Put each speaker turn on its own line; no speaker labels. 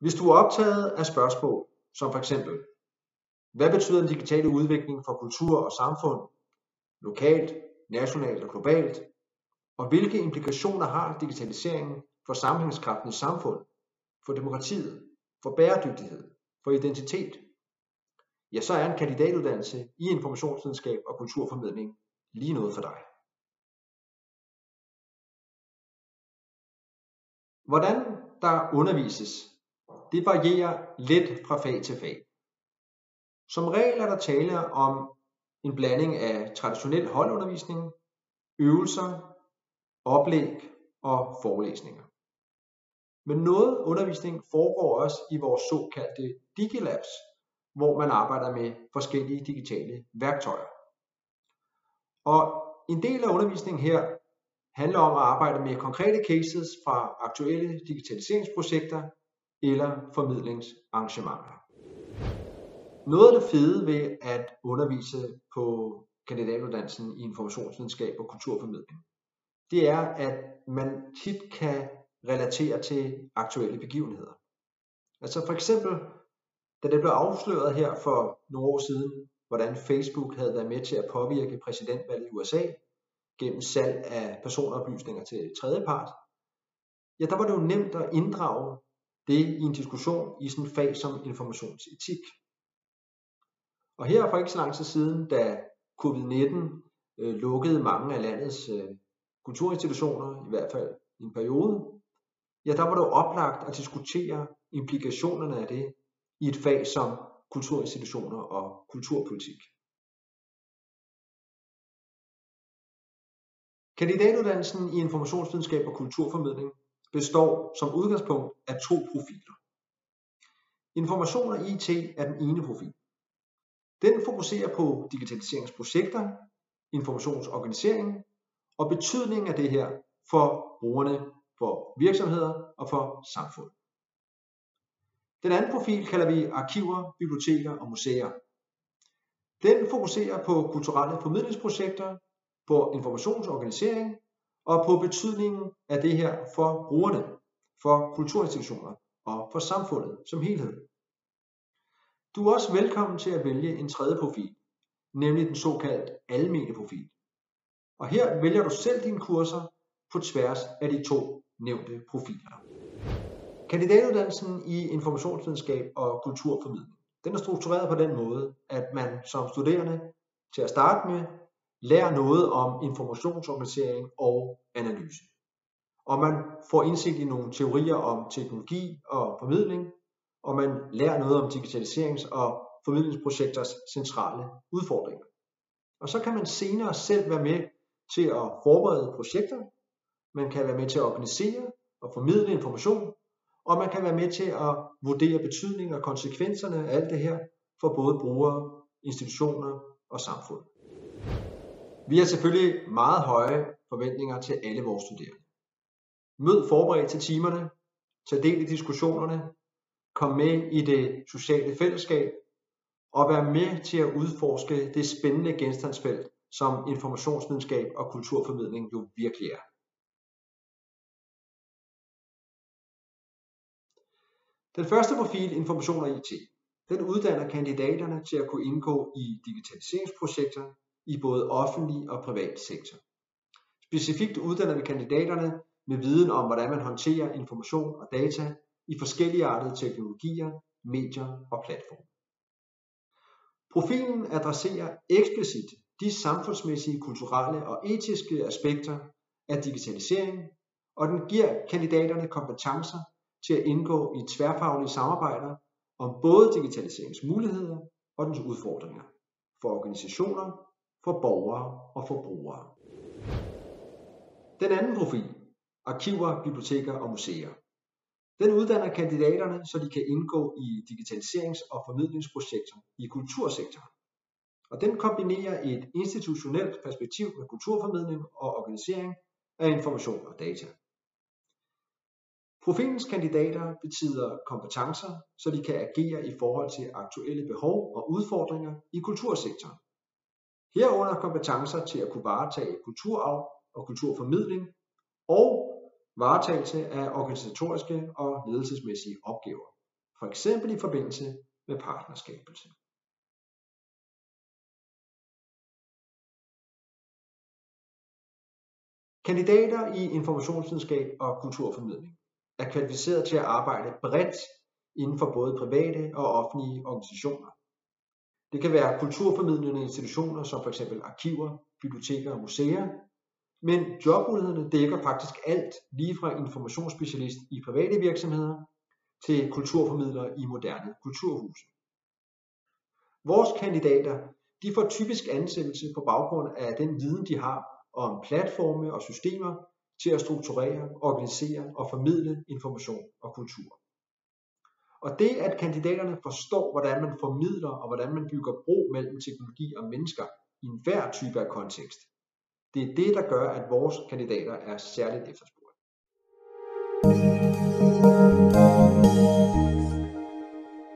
Hvis du er optaget af spørgsmål som for eksempel, hvad betyder den digitale udvikling for kultur og samfund, lokalt, nationalt og globalt, og hvilke implikationer har digitaliseringen for sammenhængskraften i samfund, for demokratiet, for bæredygtighed, for identitet, ja, så er en kandidatuddannelse i informationsvidenskab og kulturformidling lige noget for dig. Hvordan der undervises det varierer lidt fra fag til fag. Som regel er der tale om en blanding af traditionel holdundervisning, øvelser, oplæg og forelæsninger. Men noget undervisning foregår også i vores såkaldte Digilabs, hvor man arbejder med forskellige digitale værktøjer. Og en del af undervisningen her handler om at arbejde med konkrete cases fra aktuelle digitaliseringsprojekter eller formidlingsarrangementer. Noget af det fede ved at undervise på kandidatuddannelsen i informationsvidenskab og kulturformidling, det er, at man tit kan relatere til aktuelle begivenheder. Altså for eksempel, da det blev afsløret her for nogle år siden, hvordan Facebook havde været med til at påvirke præsidentvalget i USA gennem salg af personoplysninger til tredjepart, ja, der var det jo nemt at inddrage det i en diskussion i sådan en fag som informationsetik. Og her for ikke så lang tid siden, da covid-19 øh, lukkede mange af landets øh, kulturinstitutioner, i hvert fald i en periode, ja, der var det jo oplagt at diskutere implikationerne af det i et fag som kulturinstitutioner og kulturpolitik. Kandidatuddannelsen i informationsvidenskab og kulturformidling består som udgangspunkt af to profiler. Information og IT er den ene profil. Den fokuserer på digitaliseringsprojekter, informationsorganisering og betydningen af det her for brugerne, for virksomheder og for samfund. Den anden profil kalder vi arkiver, biblioteker og museer. Den fokuserer på kulturelle formidlingsprojekter, på informationsorganisering og på betydningen af det her for brugerne, for kulturinstitutioner og for samfundet som helhed. Du er også velkommen til at vælge en tredje profil, nemlig den såkaldte almene profil. Og her vælger du selv dine kurser på tværs af de to nævnte profiler. Kandidatuddannelsen i informationsvidenskab og kulturformidling, den er struktureret på den måde, at man som studerende til at starte med lærer noget om informationsorganisering og analyse. Og man får indsigt i nogle teorier om teknologi og formidling, og man lærer noget om digitaliserings- og formidlingsprojekters centrale udfordringer. Og så kan man senere selv være med til at forberede projekter, man kan være med til at organisere og formidle information, og man kan være med til at vurdere betydningen og konsekvenserne af alt det her for både brugere, institutioner og samfund. Vi har selvfølgelig meget høje forventninger til alle vores studerende. Mød forberedt til timerne, tag del i diskussionerne, kom med i det sociale fællesskab og vær med til at udforske det spændende genstandsfelt, som informationsvidenskab og kulturformidling jo virkelig er. Den første profil, information og IT, den uddanner kandidaterne til at kunne indgå i digitaliseringsprojekter i både offentlig og privat sektor. Specifikt uddanner vi kandidaterne med viden om, hvordan man håndterer information og data i forskellige artede teknologier, medier og platforme. Profilen adresserer eksplicit de samfundsmæssige, kulturelle og etiske aspekter af digitalisering, og den giver kandidaterne kompetencer til at indgå i tværfaglige samarbejder om både digitaliseringsmuligheder og dens udfordringer for organisationer for borgere og forbrugere. Den anden profil, arkiver, biblioteker og museer, den uddanner kandidaterne, så de kan indgå i digitaliserings- og formidlingsprojekter i kultursektoren. Og den kombinerer et institutionelt perspektiv med kulturformidling og organisering af information og data. Profilens kandidater betyder kompetencer, så de kan agere i forhold til aktuelle behov og udfordringer i kultursektoren. Herunder kompetencer til at kunne varetage kulturarv og kulturformidling og varetagelse af organisatoriske og ledelsesmæssige opgaver, for eksempel i forbindelse med partnerskabelse. Kandidater i informationsvidenskab og kulturformidling er kvalificeret til at arbejde bredt inden for både private og offentlige organisationer. Det kan være kulturformidlende institutioner som f.eks. arkiver, biblioteker og museer, men jobmulighederne dækker faktisk alt, lige fra informationsspecialist i private virksomheder til kulturformidler i moderne kulturhuse. Vores kandidater de får typisk ansættelse på baggrund af den viden, de har om platforme og systemer til at strukturere, organisere og formidle information og kultur. Og det, at kandidaterne forstår, hvordan man formidler og hvordan man bygger bro mellem teknologi og mennesker i enhver type af kontekst, det er det, der gør, at vores kandidater er særligt efterspurgt.